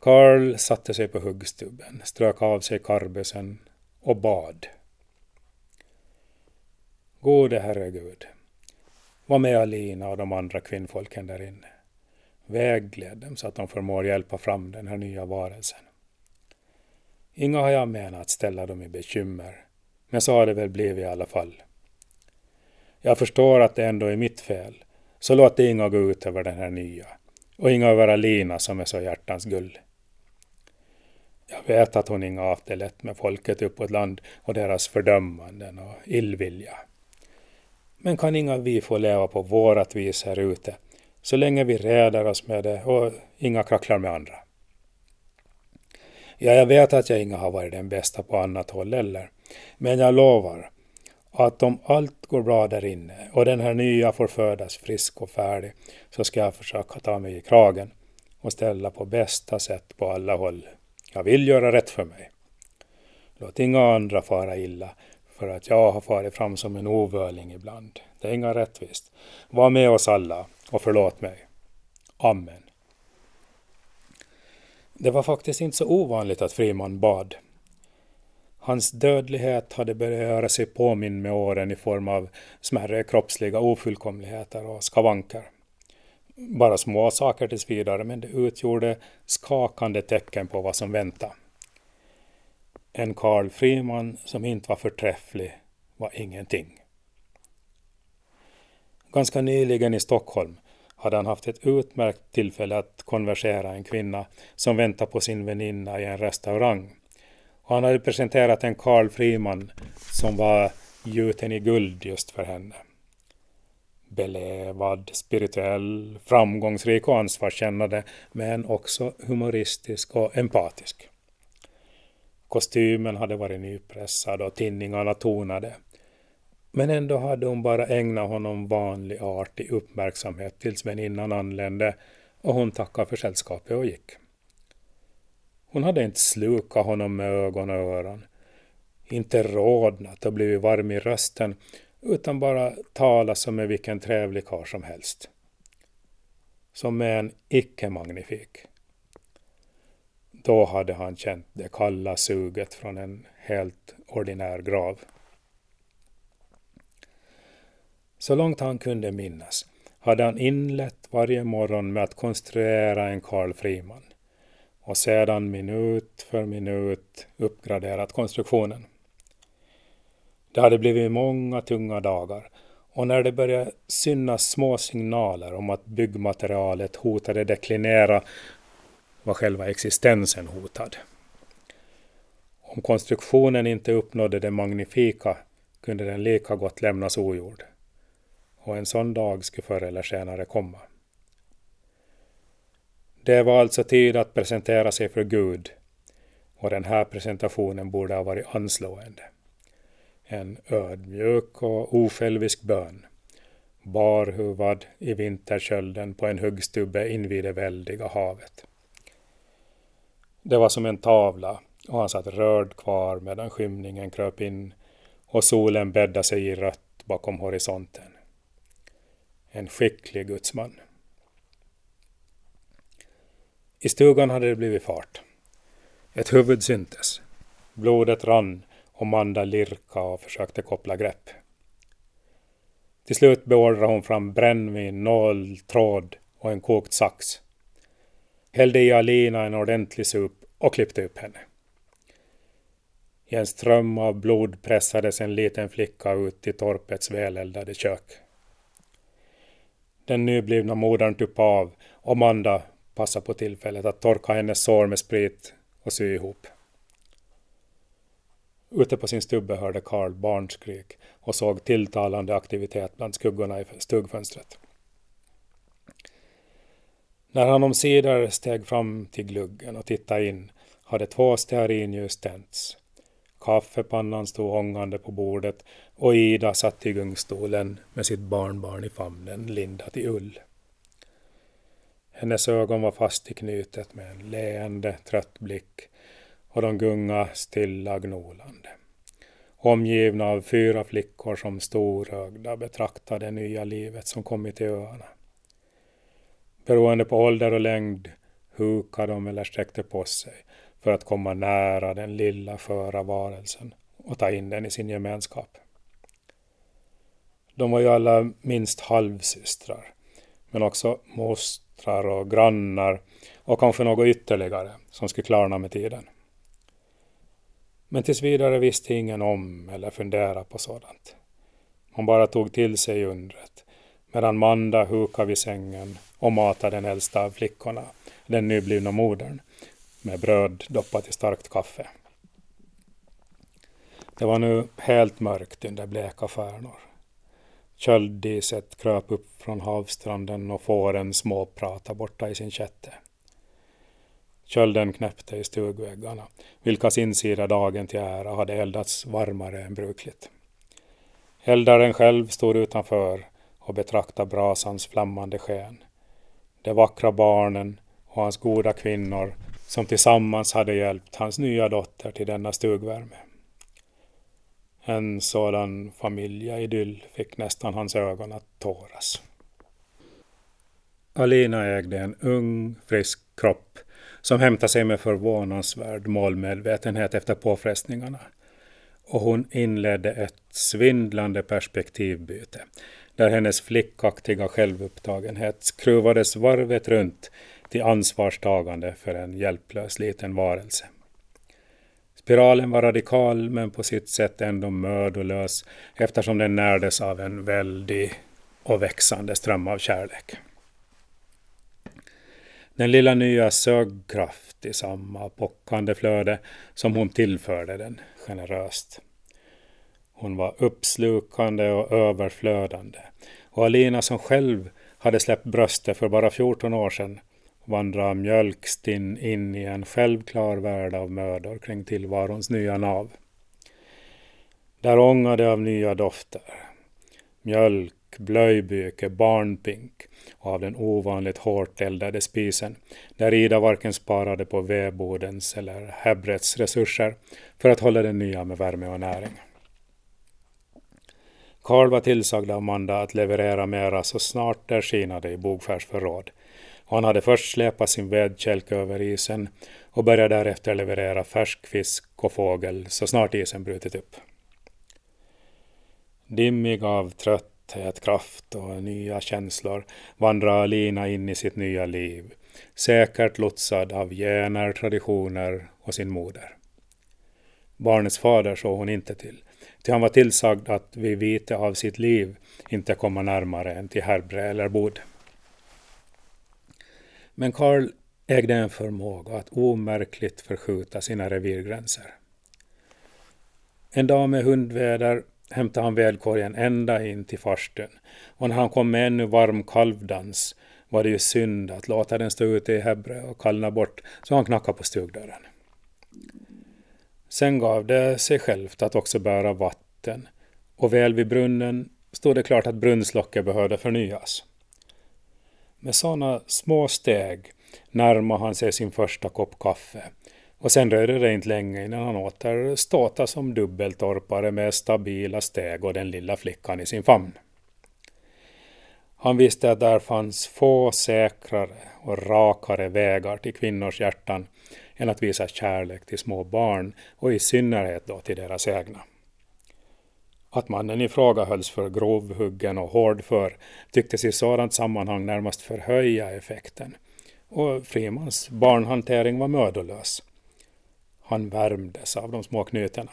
Karl satte sig på huggstubben, strök av sig karbusen och bad. Gode Herre Gud, var med Alina och de andra kvinnfolken där inne. Vägled dem så att de förmår hjälpa fram den här nya varelsen. Inga har jag menat att ställa dem i bekymmer, men så har det väl blivit i alla fall. Jag förstår att det ändå är mitt fel, så låt det inga gå ut över den här nya, och inga över Alina som är så hjärtans gull. Jag vet att hon inga haft det lätt med folket uppåt land och deras fördömanden och illvilja. Men kan inga vi få leva på vårat vis här ute, så länge vi räddar oss med det och inga kracklar med andra? Ja, jag vet att jag inga har varit den bästa på annat håll heller, men jag lovar att om allt går bra där inne och den här nya får födas frisk och färdig så ska jag försöka ta mig i kragen och ställa på bästa sätt på alla håll. Jag vill göra rätt för mig. Låt inga andra fara illa för att jag har farit fram som en ovörling ibland. Det är inga rättvist. Var med oss alla och förlåt mig. Amen. Det var faktiskt inte så ovanligt att Friman bad. Hans dödlighet hade börjat göra sig påminn med åren i form av smärre kroppsliga ofullkomligheter och skavanker. Bara små saker tills vidare, men det utgjorde skakande tecken på vad som väntade. En Karl Friman som inte var förträfflig var ingenting. Ganska nyligen i Stockholm hade han haft ett utmärkt tillfälle att konversera en kvinna som väntade på sin väninna i en restaurang. Och han hade presenterat en Karl Friman som var gjuten i guld just för henne. Belevad, spirituell, framgångsrik och ansvarskännande men också humoristisk och empatisk. Kostymen hade varit nypressad och tinningarna tonade. Men ändå hade hon bara ägnat honom vanlig artig uppmärksamhet tills väninnan anlände och hon tackade för sällskapet och gick. Hon hade inte slukat honom med ögon och öron, inte rodnat och blivit varm i rösten, utan bara tala som med vilken trevlig karl som helst. Som med en icke-magnifik. Då hade han känt det kalla suget från en helt ordinär grav. Så långt han kunde minnas hade han inlett varje morgon med att konstruera en Karl Friman och sedan minut för minut uppgraderat konstruktionen. Det hade blivit många tunga dagar och när det började synas små signaler om att byggmaterialet hotade deklinera var själva existensen hotad. Om konstruktionen inte uppnådde det magnifika kunde den lika gott lämnas ogjord. Och en sån dag skulle förr eller senare komma. Det var alltså tid att presentera sig för Gud och den här presentationen borde ha varit anslående. En ödmjuk och osjälvisk bön, barhuvad i vinterkölden på en huggstubbe invid det väldiga havet. Det var som en tavla och han satt rörd kvar medan skymningen kröp in och solen bäddade sig i rött bakom horisonten. En skicklig gudsman. I stugan hade det blivit fart. Ett huvud syntes. Blodet rann och Manda lirka och försökte koppla grepp. Till slut beordrade hon fram brännvin, nål, tråd och en kokt sax. Hällde i Alina en ordentlig sup och klippte upp henne. I en ström av blod pressades en liten flicka ut i torpets väleldade kök. Den nyblivna modern tuppade av och Manda passade på tillfället att torka hennes sår med sprit och sy ihop. Ute på sin stubbe hörde Karl barnskrik och såg tilltalande aktivitet bland skuggorna i stugfönstret. När han omsider steg fram till gluggen och tittade in hade två stearinljus tänts. Kaffepannan stod ångande på bordet och Ida satt i gungstolen med sitt barnbarn i famnen lindat i ull. Hennes ögon var fast i knytet med en leende, trött blick och de gunga stilla gnolande. Omgivna av fyra flickor som storögda betraktade det nya livet som kommit till öarna. Beroende på ålder och längd hukade de eller sträckte på sig för att komma nära den lilla sköra varelsen och ta in den i sin gemenskap. De var ju alla minst halvsystrar, men också mostrar och grannar och kanske något ytterligare som skulle klarna med tiden. Men tills vidare visste ingen om eller fundera på sådant. Man bara tog till sig undret, medan Manda hukade vid sängen och matade den äldsta av flickorna, den nyblivna modern, med bröd doppat i starkt kaffe. Det var nu helt mörkt under bleka stjärnor. Kölddiset kröp upp från havstranden och fåren småprata borta i sin kätte. Kölden knäppte i stugväggarna, vilkas insida dagen till ära hade eldats varmare än brukligt. Eldaren själv stod utanför och betraktade brasans flammande sken. De vackra barnen och hans goda kvinnor som tillsammans hade hjälpt hans nya dotter till denna stugvärme. En sådan familjeidyll fick nästan hans ögon att tåras. Alina ägde en ung, frisk kropp som hämtade sig med förvånansvärd målmedvetenhet efter påfrestningarna. Och hon inledde ett svindlande perspektivbyte där hennes flickaktiga självupptagenhet skruvades varvet runt till ansvarstagande för en hjälplös liten varelse. Spiralen var radikal men på sitt sätt ändå mödolös eftersom den närdes av en väldig och växande ström av kärlek. Den lilla nya sög kraft i samma pockande flöde som hon tillförde den generöst. Hon var uppslukande och överflödande och Alina som själv hade släppt bröstet för bara 14 år sedan vandrar mjölkstinn in i en självklar värld av mödor kring tillvarons nya nav. Där ångade av nya dofter. Mjölk, blöjbyke, barnpink och av den ovanligt hårt eldade spisen där Ida varken sparade på vedbodens eller häbrets resurser för att hålla den nya med värme och näring. Karl var tillsagd av Amanda att leverera mera så snart det skinade i Bogskärs förråd han hade först släpat sin vedkälke över isen och började därefter leverera färsk fisk och fågel så snart isen brutit upp. Dimmig av trött trötthet, kraft och nya känslor vandrar Alina in i sitt nya liv, säkert lotsad av gener, traditioner och sin moder. Barnets fader såg hon inte till, ty han var tillsagd att vid vite av sitt liv inte komma närmare än till Herbre eller Bod. Men Karl ägde en förmåga att omärkligt förskjuta sina revirgränser. En dag med hundväder hämtade han vedkorgen ända in till farstun och när han kom med ännu varm kalvdans var det ju synd att låta den stå ute i Hebre och kallna bort så han knackade på stugdörren. Sen gav det sig självt att också bära vatten och väl vid brunnen stod det klart att brunnslocket behövde förnyas. Med sådana små steg närmade han sig sin första kopp kaffe. Och sen dröjde det inte länge innan han åter ståta som dubbeltorpare med stabila steg och den lilla flickan i sin famn. Han visste att där fanns få säkrare och rakare vägar till kvinnors hjärtan än att visa kärlek till små barn och i synnerhet då till deras egna. Att mannen i fråga hölls för grovhuggen och hårdför tycktes i sådant sammanhang närmast förhöja effekten. Och Frimans barnhantering var mödolös. Han värmdes av de små knytena.